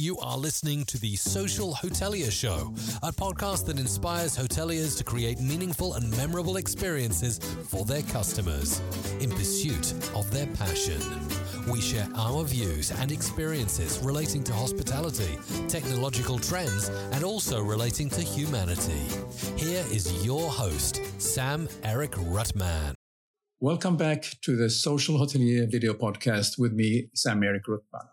You are listening to the Social Hotelier Show, a podcast that inspires hoteliers to create meaningful and memorable experiences for their customers in pursuit of their passion. We share our views and experiences relating to hospitality, technological trends, and also relating to humanity. Here is your host, Sam Eric Rutman. Welcome back to the Social Hotelier video podcast with me, Sam Eric Rutman.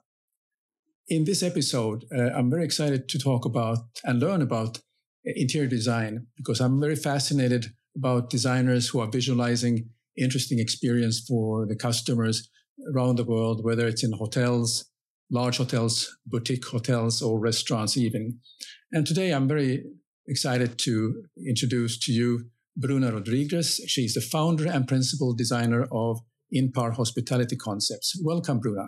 In this episode, uh, I'm very excited to talk about and learn about interior design because I'm very fascinated about designers who are visualizing interesting experience for the customers around the world, whether it's in hotels, large hotels, boutique hotels, or restaurants even. And today I'm very excited to introduce to you Bruna Rodrigues. She's the founder and principal designer of Inpar Hospitality Concepts. Welcome, Bruna.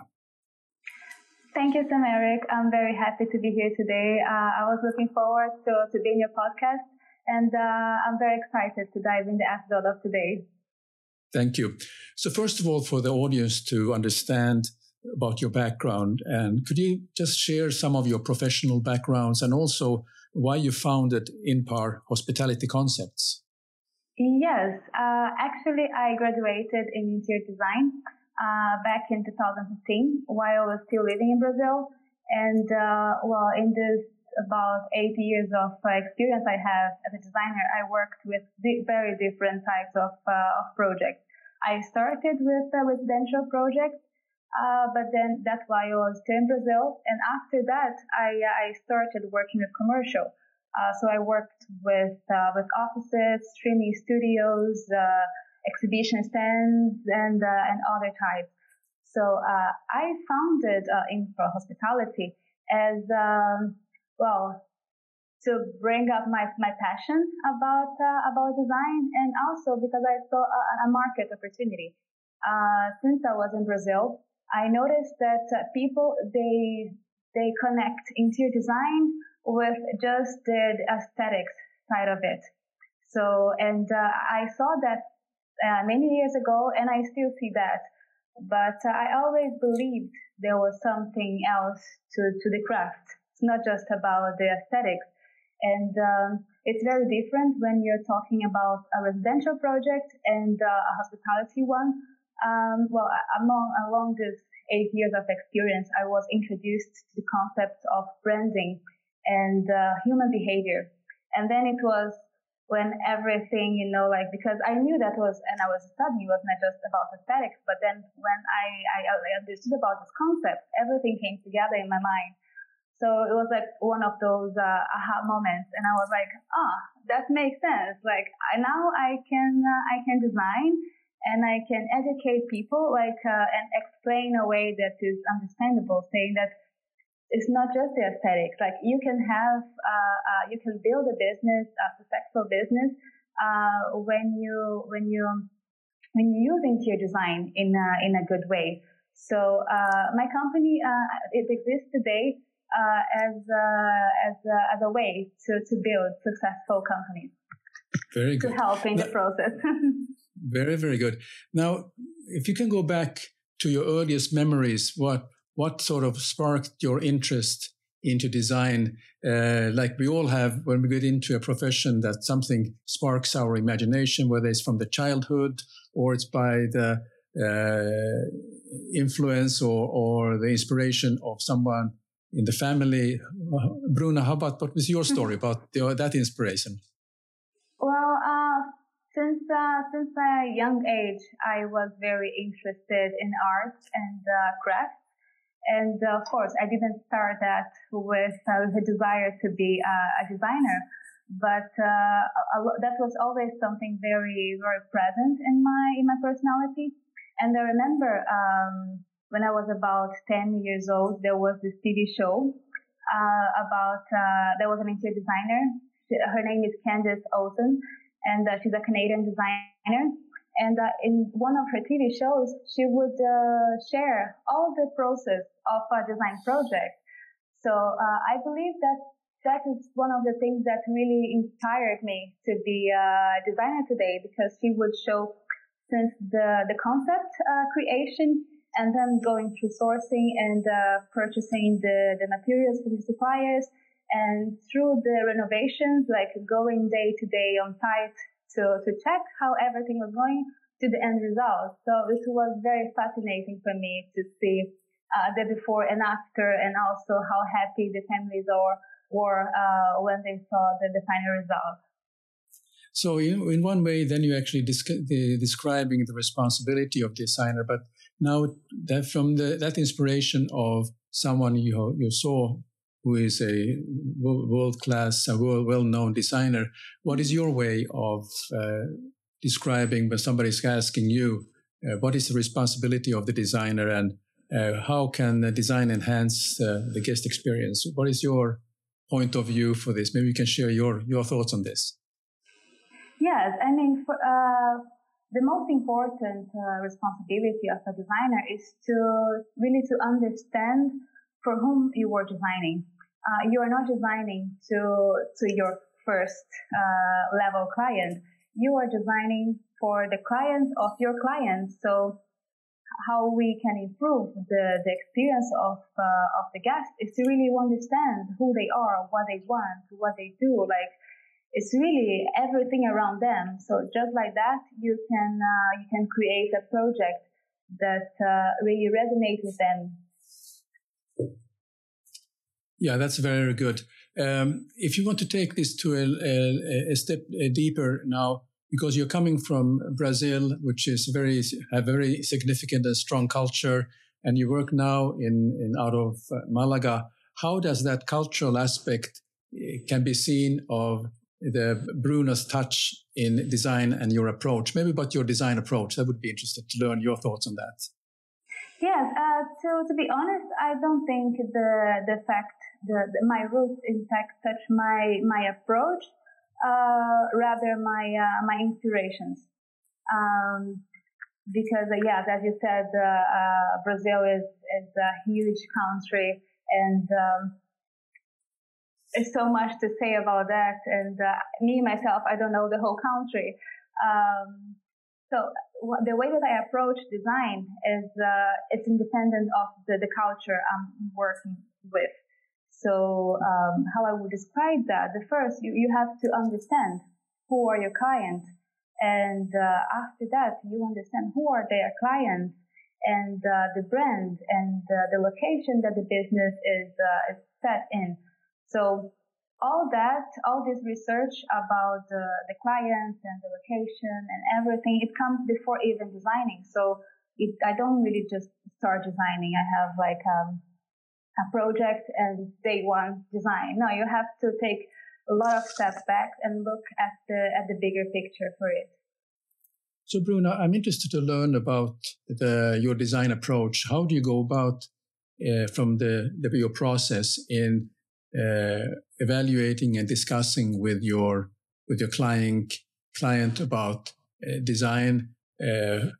Thank you, Sam Eric. I'm very happy to be here today. Uh, I was looking forward to, to being your podcast, and uh, I'm very excited to dive into the episode of today. Thank you. So, first of all, for the audience to understand about your background, and could you just share some of your professional backgrounds and also why you founded Inpar Hospitality Concepts? Yes, uh, actually, I graduated in interior design uh, back in 2015 while I was still living in Brazil. And uh, well, in this about eight years of uh, experience I have as a designer, I worked with di- very different types of, uh, of projects. I started with a residential project, uh, but then that's why I was still in Brazil. And after that, I, I started working with commercial. Uh, so I worked with with offices, streaming studios, exhibition stands and uh, and other types. So uh, I founded uh, Inpar Hospitality as um, well to bring up my, my passion about uh, about design and also because I saw a, a market opportunity. Uh, since I was in Brazil, I noticed that uh, people they they connect interior design with just the aesthetics side of it. So and I saw that uh, many years ago, and I still see that. But uh, I always believed there was something else to, to the craft. It's not just about the aesthetics. And um, it's very different when you're talking about a residential project and uh, a hospitality one. Um, well, among, along this eight years of experience, I was introduced to the concept of branding and uh, human behavior. And then it was when everything, you know, like, because I knew that was, and I was studying, it was not just about aesthetics, but then when I, I, understood about this concept, everything came together in my mind. So it was like one of those uh, aha moments, and I was like, ah, oh, that makes sense. Like I, now I can uh, I can design and I can educate people, like uh, and explain a way that is understandable, saying that it's not just the aesthetics. Like you can have, uh, uh, you can build a business, a successful business, uh, when you when you when you use interior design in a, in a good way. So uh, my company uh, it exists today uh, as as as a way to to build successful companies. Very good. To help in now, the process. very very good. Now, if you can go back to your earliest memories, what what sort of sparked your interest into design? Uh, like we all have when we get into a profession, that something sparks our imagination, whether it's from the childhood or it's by the uh, influence or, or the inspiration of someone in the family. Uh, Bruna, how about what was your story about the, that inspiration? Well, uh, since uh, since a young age, I was very interested in art and uh, craft. And uh, of course, I didn't start that with, uh, a desire to be uh, a designer, but uh, that was always something very, very present in my in my personality. And I remember um, when I was about 10 years old, there was this TV show uh, about uh, there was an interior designer. Her name is Candice Olson, and she's a Canadian designer and uh, in one of her TV shows, she would uh, share all the process of a design project. So uh, I believe that that is one of the things that really inspired me to be a designer today because she would show since the, the concept uh, creation and then going through sourcing and uh, purchasing the, the materials from the suppliers and through the renovations, like going day to day on site to, to check how everything was going to the end result. So it was very fascinating for me to see uh, the before and after and also how happy the families are were uh, when they saw the, the final result. So in, in one way, then you're actually the, describing the responsibility of the designer, but now that from the, that inspiration of someone you, you saw who is a world class, a well known designer, what is your way of uh, describing when somebody's asking you uh, what is the responsibility of the designer and uh, how can the design enhance uh, the guest experience? What is your point of view for this? Maybe you can share your, your thoughts on this. Yes, I mean, for, uh, the most important uh, responsibility of a designer is to really to understand for whom you are designing. Uh, you are not designing to to your first uh, level client. You are designing for the clients of your clients. So how we can improve the, the experience of uh, of the guest is to really understand who they are, what they want, what they do. Like it's really everything around them. So just like that, you can uh, you can create a project that uh, really resonates with them. Yeah, that's very good. Um, if you want to take this to a, a, a step deeper now, because you're coming from Brazil, which is very a very significant and strong culture, and you work now in, in out of uh, Malaga. How does that cultural aspect uh, can be seen of the Bruno's touch in design and your approach. Maybe about your design approach. I would be interested to learn your thoughts on that. Yes, uh, to, to be honest, I don't think the the fact the, the my roots in fact touch my my approach, uh, rather my uh, my inspirations. Um, because uh, yes, as you said, uh, uh, Brazil is is a huge country, and um, there's so much to say about that. And uh, me myself, I don't know the whole country. Um, so the way that I approach design is uh, it's independent of the, the culture I'm working with. So um, how I would describe that? The first, you, you have to understand who are your clients, and uh, after that, you understand who are their clients and uh, the brand and uh, the location that the business is uh, is set in. So all that, all this research about the, the clients and the location and everything, it comes before even designing. So it, I don't really just start designing. I have like um, a project and day one design. No, you have to take a lot of steps back and look at the at the bigger picture for it. So, Bruno, I'm interested to learn about the, your design approach. How do you go about uh, from the, the your process in uh, evaluating and discussing with your with your client client about uh, design uh,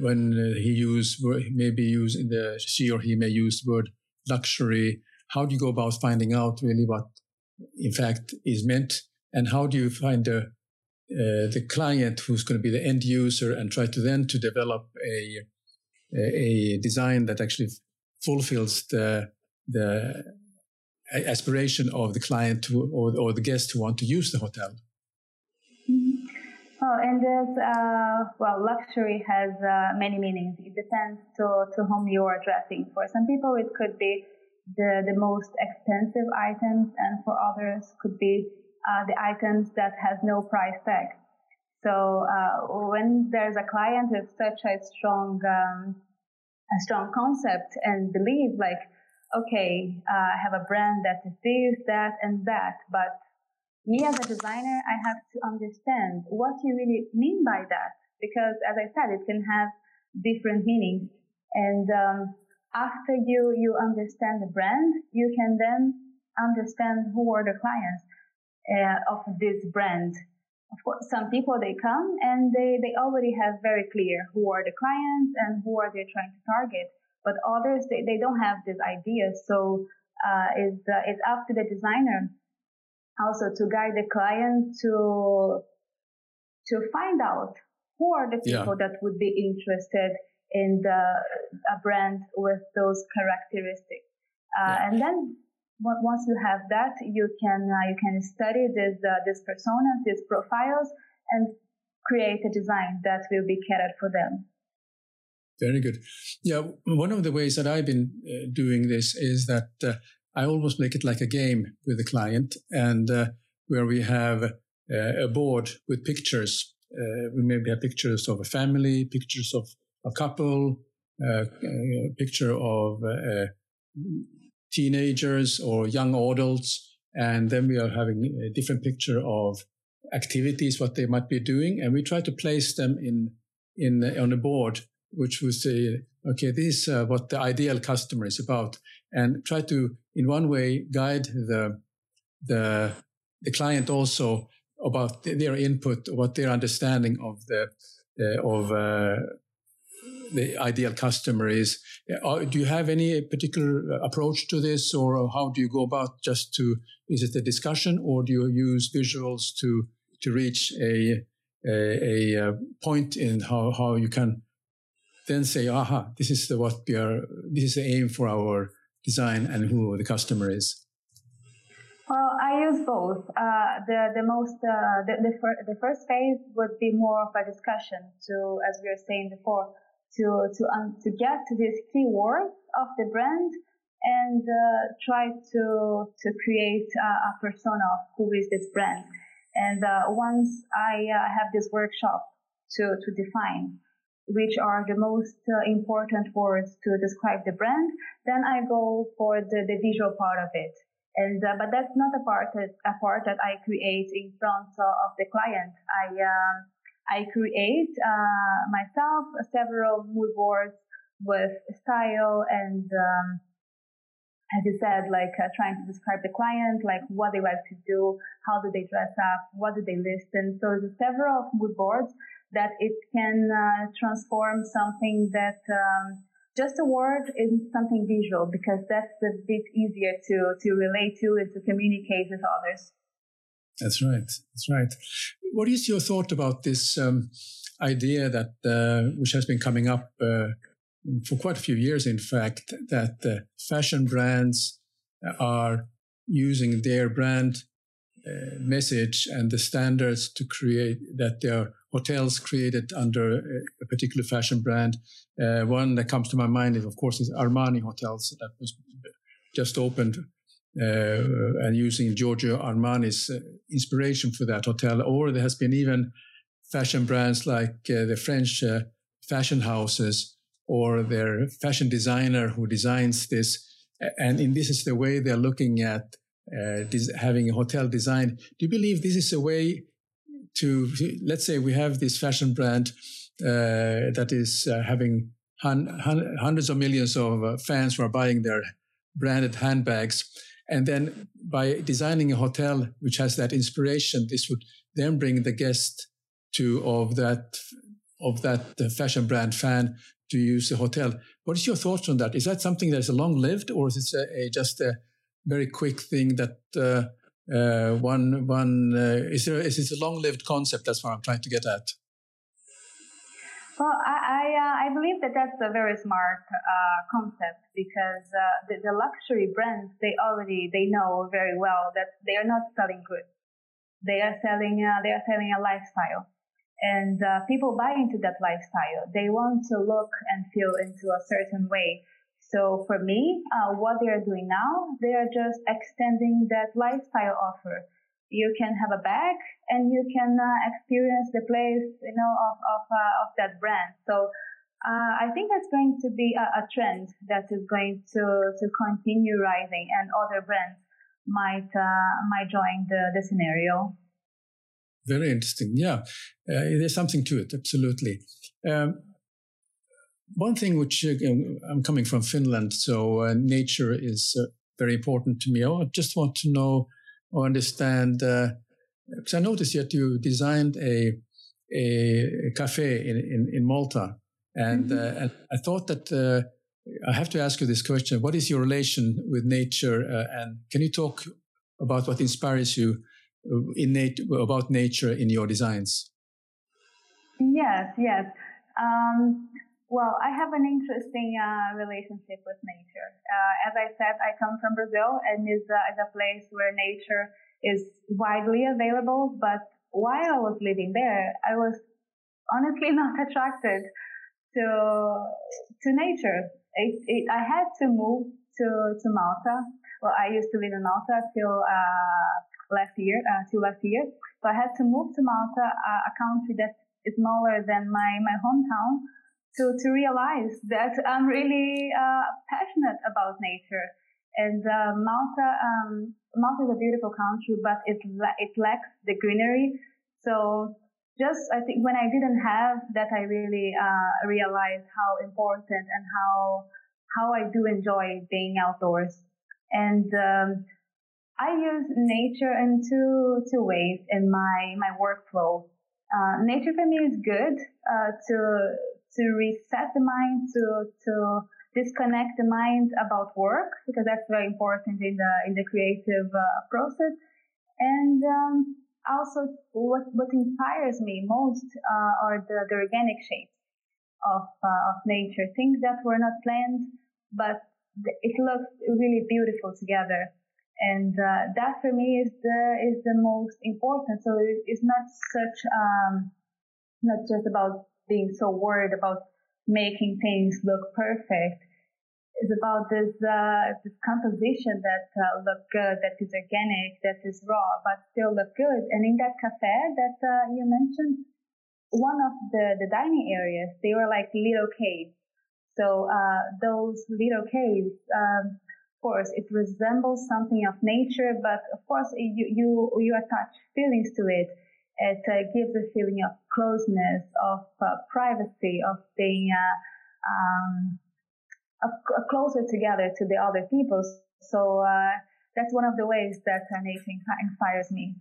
when he use maybe use the she or he may use word luxury how do you go about finding out really what in fact is meant and how do you find the uh, the client who's going to be the end user and try to then to develop a a design that actually fulfills the the aspiration of the client to, or, or the guest who want to use the hotel. Oh, and there's, uh, well, luxury has uh, many meanings. It depends to, to whom you are addressing. For some people, it could be the, the most expensive items, and for others, could be uh, the items that has no price tag. So uh, when there's a client with such a strong, um, a strong concept and belief, like okay, uh, I have a brand that is this, that, and that. But me as a designer, I have to understand what you really mean by that. Because as I said, it can have different meanings. And um, after you, you understand the brand, you can then understand who are the clients uh, of this brand. Of course, some people they come and they, they already have very clear who are the clients and who are they trying to target but others they, they don't have this idea so uh, it's, uh, it's up to the designer also to guide the client to to find out who are the people yeah. that would be interested in the, a brand with those characteristics. Uh, yeah. And then once you have that, you can uh, you can study this uh, this personas, these profiles, and create a design that will be catered for them. Very good. Yeah, one of the ways that I've been uh, doing this is that uh, I almost make it like a game with the client, and uh, where we have uh, a board with pictures. Uh, we maybe have pictures of a family, pictures of a couple, uh, a picture of teenagers or young adults, and then we are having a different picture of activities, what they might be doing, and we try to place them in in on a board which would say, okay, this is uh, what the ideal customer is about, and try to, in one way, guide the the the client also about their input, what their understanding of the uh, of uh, the ideal customer is. Uh, do you have any particular approach to this, or how do you go about just to? Is it a discussion, or do you use visuals to to reach a a, a point in how how you can then say, aha, this is the, what we are, this is the aim for our design and who the customer is? Well, I use both. Uh, the the most uh, the the, fir- the, first phase would be more of a discussion to, as we were saying before, to to um, to get to these keywords of the brand and uh, try to to create a, a, persona of who is this brand. And uh, once I uh, have this workshop to to define which are the most uh, important words to describe the brand. Then I go for the, the visual part of it. And, uh, but that's not a part, that, a part that I create in front of the client. I, um, I create, uh, myself several mood boards with style and, um, as you said, like uh, trying to describe the client, like what they like to do, how do they dress up, what do they listen. So there's several mood boards that it can uh, transform something that um, just a word is something visual because that's a bit easier to to relate to and to communicate with others. That's right. That's right. What is your thought about this um, idea that uh, which has been coming up uh, for quite a few years, in fact, that uh, fashion brands are using their brand uh, message and the standards to create that they are hotels created under a particular fashion brand. Uh, one that comes to my mind is, of course, is Armani Hotels that was just opened uh, and using Giorgio Armani's uh, inspiration for that hotel. Or there has been even fashion brands like uh, the French uh, fashion houses or their fashion designer who designs this. And in this is the way they're looking at uh, having a hotel design. Do you believe this is a way to let's say we have this fashion brand uh, that is uh, having hun- hun- hundreds of millions of uh, fans who are buying their branded handbags. And then by designing a hotel which has that inspiration this would then bring the guest to of that of that fashion brand fan to use the hotel. What is your thoughts on that? Is that something that's long lived or is it a, a, just a very quick thing that uh, one one uh, is there is it a long lived concept? That's what I'm trying to get at. Well, I I, uh, I believe that that's a very smart uh, concept because uh, the, the, luxury brands they already they know very well that they are not selling goods. They are selling uh, they are selling a lifestyle, and people buy into that lifestyle. They want to look and feel into a certain way. So for me, uh, what they are doing now, they are just extending that lifestyle offer. You can have a bag and you can uh, experience the place, you know, of of, uh, of that brand. So uh, I think that's going to be a, a, trend that is going to to continue rising, and other brands might uh, might join the the scenario. Very interesting. Yeah, uh, there's something to it. Absolutely. Um, one thing which uh, I'm coming from Finland, so uh, nature is uh, very important to me. I just want to know or understand because I noticed that you designed a a, cafe in, in, in Malta, and, mm-hmm. and I thought that I have to ask you this question: What is your relation with nature, and can you talk about what inspires you in nat- about nature in your designs? Yes, yes. Um, well, I have an interesting uh, relationship with nature. Uh, as I said, I come from Brazil and is, uh, is a place where nature is widely available. But while I was living there, I was honestly not attracted to to nature. It, it, I had to move to to Malta. Well, I used to live in Malta till uh, last year, uh, till last year. So I had to move to Malta, a country that is smaller than my my hometown, to to realize that I'm really uh, passionate about nature. And uh, Malta, um, Malta is a beautiful country, but it it lacks the greenery. So just I think when I didn't have that, I really uh, realized how important and how how I do enjoy being outdoors. And um, I use nature in two two ways in my my workflow. Uh, nature for me is good uh, to to reset the mind, to to disconnect the mind about work because that's very important in the in the creative uh, process. And um, also, what what inspires me most uh, are the, the organic shapes of uh, of nature, things that were not planned, but it looks really beautiful together. And uh, that for me is the is the most important. So it's not such um, not just about being so worried about making things look perfect, It's about this uh, this composition that uh, look good, that is organic, that is raw, but still look good. And in that cafe that uh, you mentioned, one of the the dining areas, they were like little caves. So uh, those little caves, um, of course, it resembles something of nature, but of course you you you attach feelings to it. It uh, gives a feeling of closeness, of uh, privacy, of being um, closer together to the other people. So uh, that's one of the ways that uh, nature inspires me.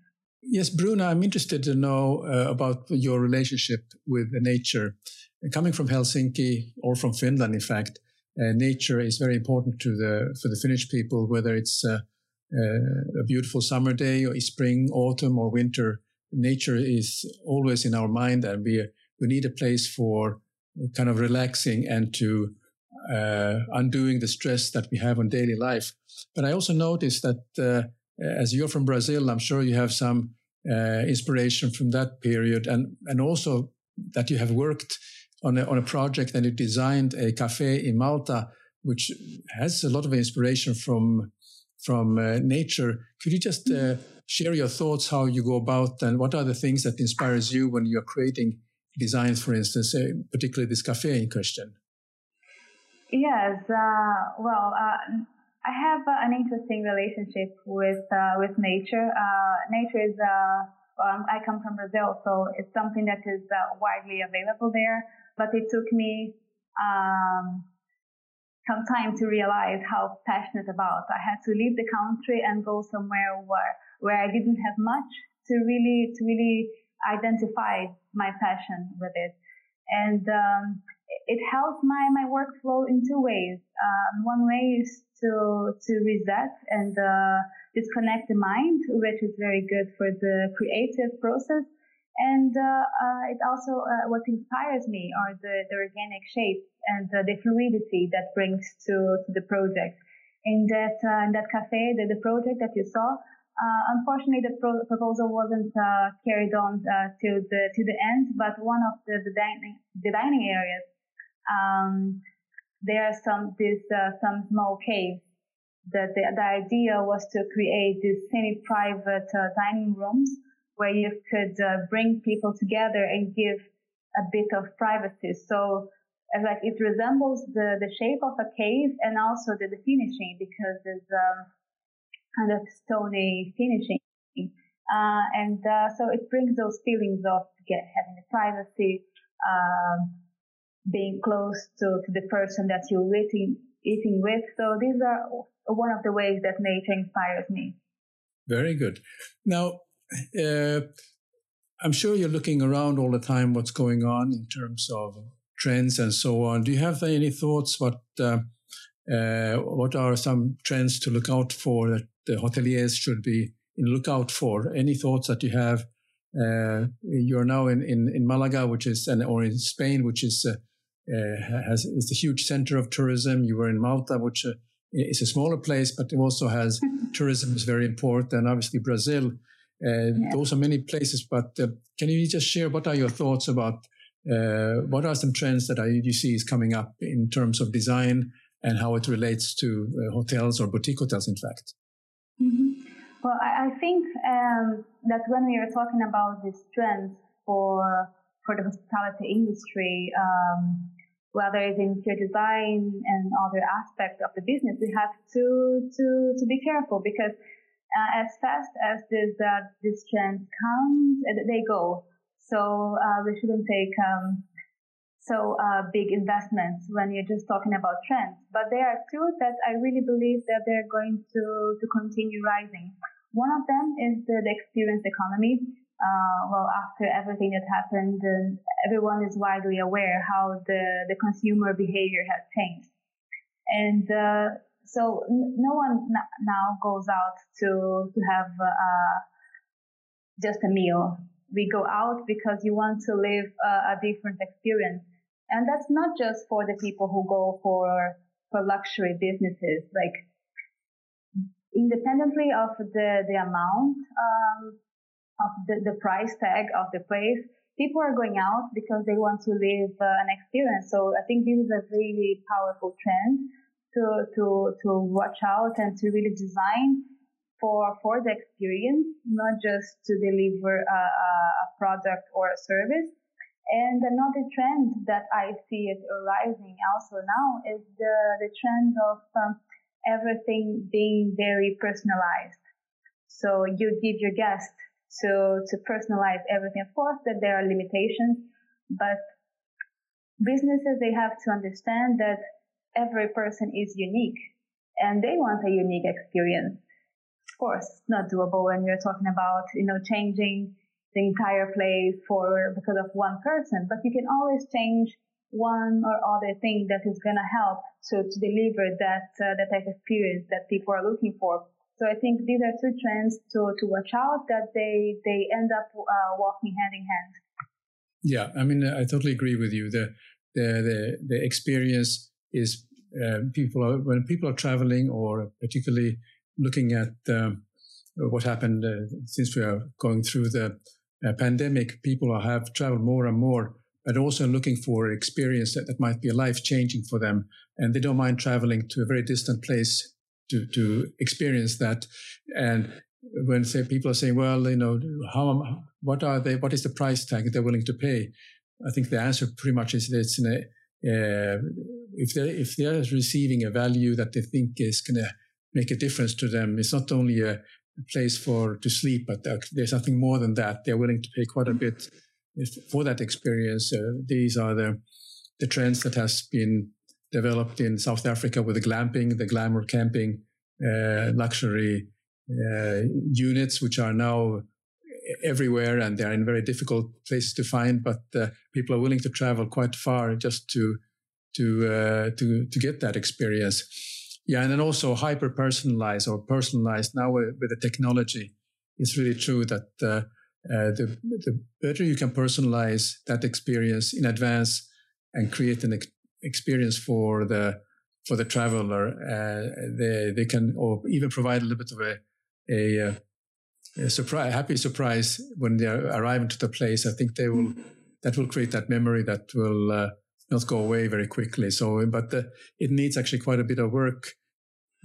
Yes, Bruna, I'm interested to know uh, about your relationship with nature. Coming from Helsinki or from Finland, in fact, uh, nature is very important to the for the Finnish people, whether it's uh, uh, a beautiful summer day or spring, autumn, or winter. Nature is always in our mind, and we we need a place for kind of relaxing and to uh, undoing the stress that we have on daily life. But I also noticed that uh, as you're from Brazil, I'm sure you have some uh, inspiration from that period, and and also that you have worked on a, on a project and you designed a cafe in Malta, which has a lot of inspiration from from uh, nature. Could you just uh, share your thoughts how you go about and what are the things that inspires you when you're creating designs, for instance, uh, particularly this cafe in question? Yes, uh, well, uh, I have uh, an interesting relationship with uh, with nature. Uh, nature is, um, I come from Brazil, so it's something that is widely available there. But it took me um, some time to realize how passionate about. I had to leave the country and go somewhere where where I didn't have much to really to really identify my passion with it. And um, it helps my, my workflow in two ways. Um, one way is to, to reset and uh, disconnect the mind, which is very good for the creative process. And uh, uh, it also, uh, what inspires me are the, the organic shapes and the fluidity that brings to, to the project. In that, uh, in that cafe, the, the project that you saw, uh, unfortunately, the pro- proposal wasn't uh, carried on uh, to the to the end. But one of the, the dining the dining areas um, there are some this uh, some small caves. That the, the idea was to create these semi-private uh, dining rooms where you could uh, bring people together and give a bit of privacy. So like it resembles the, the shape of a cave and also the, the finishing because there's um, kind of stony finishing. Uh, and uh, so it brings those feelings of get, having the privacy, um, being close to, to the person that you're eating, eating with. So these are one of the ways that nature inspires me. Very good. Now, uh, I'm sure you're looking around all the time what's going on in terms of trends and so on. Do you have any thoughts what uh, what are some trends to look out for that the hoteliers should be in lookout for? Any thoughts that you have? Uh, you're now in, in, in Malaga, which is, and, or in Spain, which is uh, uh, has is a huge center of tourism. You were in Malta, which uh, is a smaller place, but it also has tourism is very important, and obviously Brazil. Uh, yeah. Those are many places, but uh, can you just share what are your thoughts about uh, what are some trends that you see is coming up in terms of design and how it relates to uh, hotels or boutique hotels, in fact? Mm-hmm. Well, I, I think um, that when we are talking about these trends for for the hospitality industry, um, whether it's in interior design and other aspects of the business, we have to to to be careful because uh, as fast as this uh, this trend comes, they go. So uh, we shouldn't take um, so uh, big investments when you're just talking about trends. But there are two that I really believe that they're going to to continue rising. One of them is the, the experience economy uh, well, after everything that happened, uh, everyone is widely aware how the, the consumer behavior has changed. And uh, so no one now goes out to, to have uh, just a meal. We go out because you want to live a different experience. And that's not just for the people who go for, for luxury businesses. Like, independently of the, the amount, um, of the, the price tag of the place. People are going out because they want to live uh, an experience. So I think this is a really powerful trend to, to, to watch out and to really design for, for the experience, not just to deliver a, a product or a service. And another trend that I see it arising also now is the, the trend of um, everything being very personalized. So you give your guest to, to personalize everything. Of course, that there are limitations, but businesses, they have to understand that every person is unique and they want a unique experience. Of course, not doable when you're talking about, you know, changing the entire place for, because of one person, but you can always change one or other thing that is going to help to, to deliver that, uh, that type of experience that people are looking for so I think these are two trends to, to watch out that they, they end up uh, walking hand in hand. Yeah, I mean, I totally agree with you. The, the, the, the experience is uh, people are, when people are traveling or particularly looking at um, what happened uh, since we are going through the uh, pandemic, people have traveled more and more, but also looking for experience that, that might be life changing for them. And they don't mind traveling to a very distant place to to experience that. And when say people are saying, well, you know, how what are they? What is the price tag they're willing to pay? I think the answer pretty much is that it's in a uh, if they if they're receiving a value that they think is going to make a difference to them, it's not only a place for to sleep, but there's nothing more than that. They're willing to pay quite a bit for that experience. Uh, these are the the trends that has been developed in South Africa with the glamping, the glamour camping, uh, luxury uh, units, which are now everywhere and they're in very difficult places to find. But uh, people are willing to travel quite far just to to uh, to to get that experience. Yeah, and then also hyper personalized or personalized now with the technology. It's really true that uh, uh, the the better you can personalize that experience in advance and create an experience for the for the traveler. Uh, they they can or even provide a little bit of a a, uh, a surprise, happy surprise when they are arriving to the place. I think they will that will create that memory that will uh, not go away very quickly. So, but the, it needs actually quite a bit of work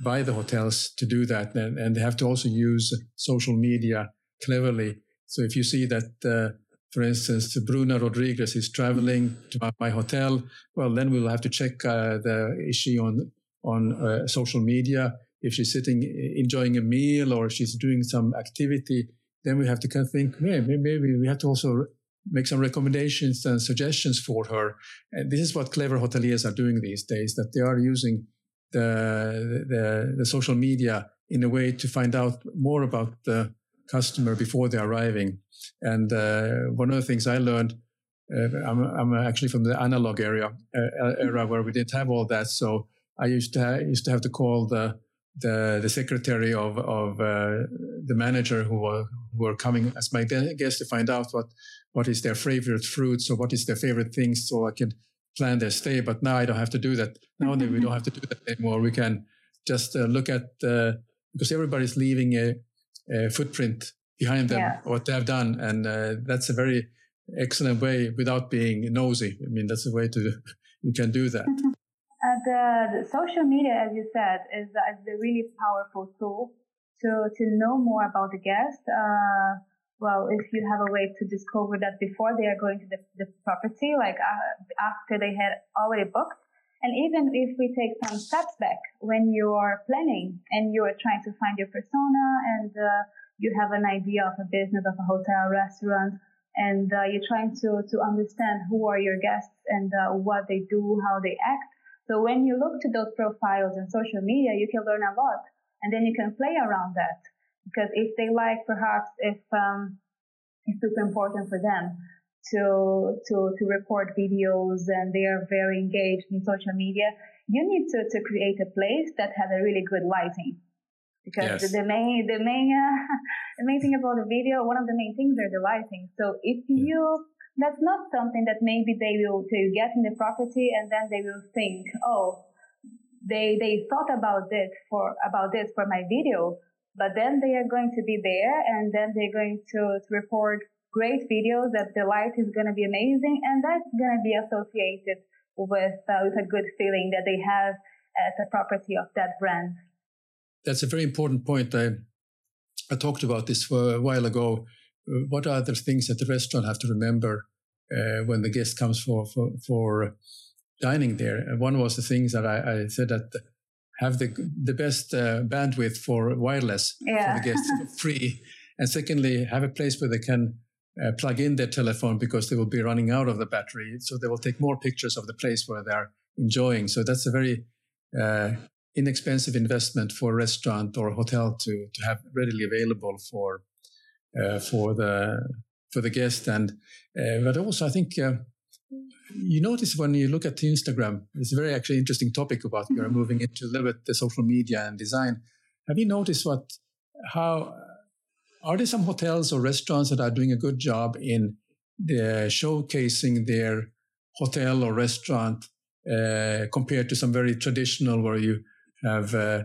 by the hotels to do that, and, and they have to also use social media cleverly. So, if you see that uh, for instance, Bruna Rodrigues is traveling to my hotel. Well, then we'll have to check uh, the is she on on uh, social media. If she's sitting enjoying a meal or she's doing some activity, then we have to kind of think, maybe, maybe we have to also make some recommendations and suggestions for her. And this is what clever hoteliers are doing these days, that they are using the, the, the social media in a way to find out more about the customer before they're arriving. And uh, one of the things I learned, uh, I'm, I'm, actually from the analog area uh, era where we didn't have all that. So I used to ha- used to have to call the the, the secretary of of uh, the manager who were who were coming as my guest to find out what what is their favorite fruits or what is their favorite things, so I could plan their stay. But now I don't have to do that. Now we don't have to do that anymore. We can just uh, look at uh, because everybody's leaving a, a footprint behind them yeah. what they have done, and uh, that's a very excellent way without being nosy. I mean, that's a way to you can do that. Uh, the, the, social media, as you said, is, is a really powerful tool to to know more about the guest. Uh, well, if you have a way to discover that before they are going to the, the property, like uh, after they had already booked, and even if we take some steps back when you are planning and you are trying to find your persona and uh, you have an idea of a business, of a hotel, restaurant, and uh, you're trying to, to understand who are your guests and uh, what they do, how they act. So when you look to those profiles in social media, you can learn a lot and then you can play around that. Because if they like, perhaps if, um, it's super important for them to, to, to record videos and they are very engaged in social media, you need to, to create a place that has a really good lighting. Because yes. the, the, main, the main, uh, the main thing about the video, one of the main things are the lighting. So if you, that's not something that maybe they will, to get in the property and then they will think, oh, they, they thought about this for, about this for my video, but then they are going to be there and then they're going to, to great videos that the light is going to be amazing and that's going to be associated with, uh, with a good feeling that they have as a property of that brand. That's a very important point. I, I talked about this for a while ago. Uh, what are the things that the restaurant have to remember uh, when the guest comes for, for, for dining there? And one was the things that I, I said that have the the best uh, bandwidth for wireless yeah. for the guests free, and secondly, have a place where they can uh, plug in their telephone because they will be running out of the battery. So they will take more pictures of the place where they're enjoying. So that's a very uh, inexpensive investment for a restaurant or hotel to, to have readily available for uh, for the for the guest. And uh, but also, I think uh, you notice when you look at Instagram, it's a very actually interesting topic about you're moving into a little bit the social media and design. Have you noticed what how are there some hotels or restaurants that are doing a good job in the showcasing their hotel or restaurant uh, compared to some very traditional where you have uh,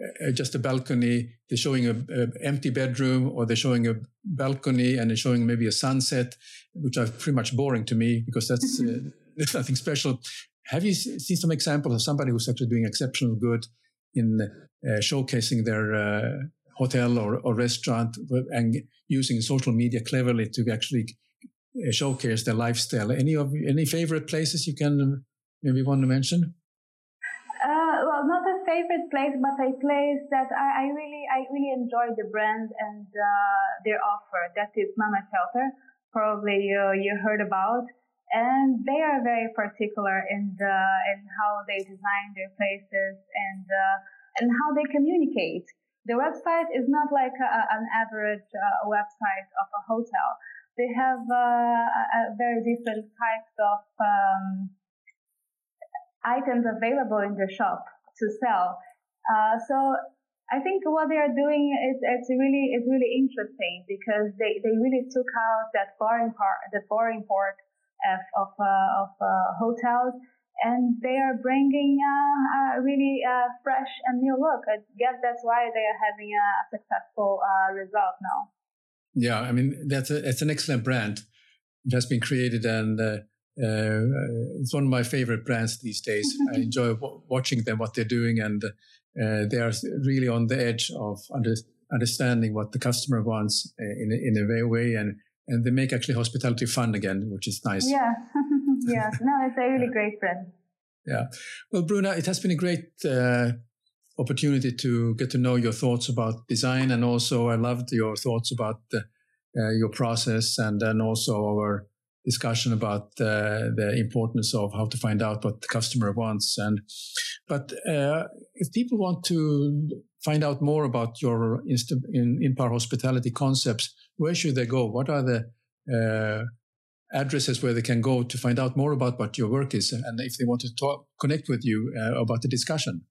uh just a balcony they're showing a, a, empty bedroom or they're showing a balcony and they're showing maybe a sunset which are pretty much boring to me because that's uh, there's nothing special have you seen some examples of somebody who's actually doing exceptional good in uh, showcasing their hotel or, or restaurant and using social media cleverly to actually uh, showcase their lifestyle. Any of any favorite places you can maybe want to mention? Uh, well, not a favorite place, but a place that I, I really I really enjoy the brand and uh, their offer. That is Mama Shelter. Probably you you heard about. And they are very particular in the in how they design their places and uh, and how they communicate. The website is not like a, an average uh, website of a hotel. They have uh, very different types of um, items available in the shop to sell. Uh, so I think what they are doing is it's really it's really interesting because they, they really took out that boring part the boring part of of, uh, of uh, hotels and they are bringing a, really uh, fresh and new look. I guess that's why they are having a successful uh, result now. Yeah, I mean that's a, it's an excellent brand. It has been created, and uh, uh it's one of my favorite brands these days. I enjoy w- watching them, what they're doing, and uh, they are really on the edge of under, understanding what the customer wants uh, in a, in a way, and and they make actually hospitality fun again, which is nice. Yeah. yeah, no, it's a really great brand. Yeah. Well, Bruna, it has been a great uh, opportunity to get to know your thoughts about design. And also, I loved your thoughts about uh, your process and then also our discussion about uh, the importance of how to find out what the customer wants. And but uh, if people want to find out more about your in in-par hospitality concepts, where should they go? What are the uh, addresses where they can go to find out more about what your work is and if they want to talk, connect with you uh, about the discussion?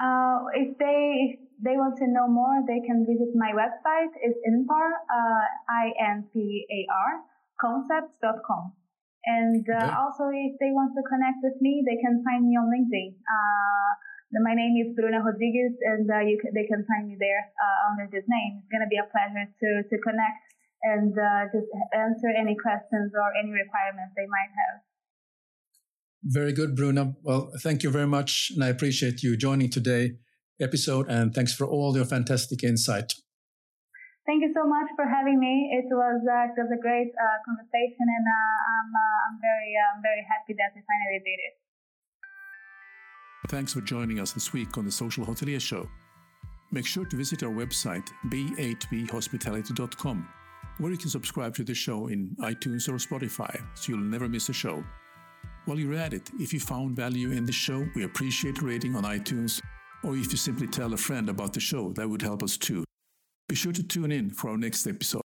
Uh, if they they want to know more, they can visit my website. It's Inpar, uh, I-N-P-A-R, concepts.com. And uh, okay. also, if they want to connect with me, they can find me on LinkedIn. Uh, my name is Bruna Rodrigues, and uh, can, they can find me there uh, under this name. It's going to be a pleasure to, to connect and uh, just answer any questions or any requirements they might have. Very good, Bruna. Well, thank you very much, and I appreciate you joining today episode, and thanks for all your fantastic insight. Thank you so much for having me. It was, uh, it was a great uh, conversation, and uh, I'm, uh, I'm very I'm uh, very happy that we finally did it. Thanks for joining us this week on the Social Hotelier Show. Make sure to visit our website, b8bhospitality.com, where you can subscribe to the show in iTunes or Spotify so you'll never miss a show. While you're at it, if you found value in the show, we appreciate a rating on iTunes, or if you simply tell a friend about the show, that would help us too. Be sure to tune in for our next episode.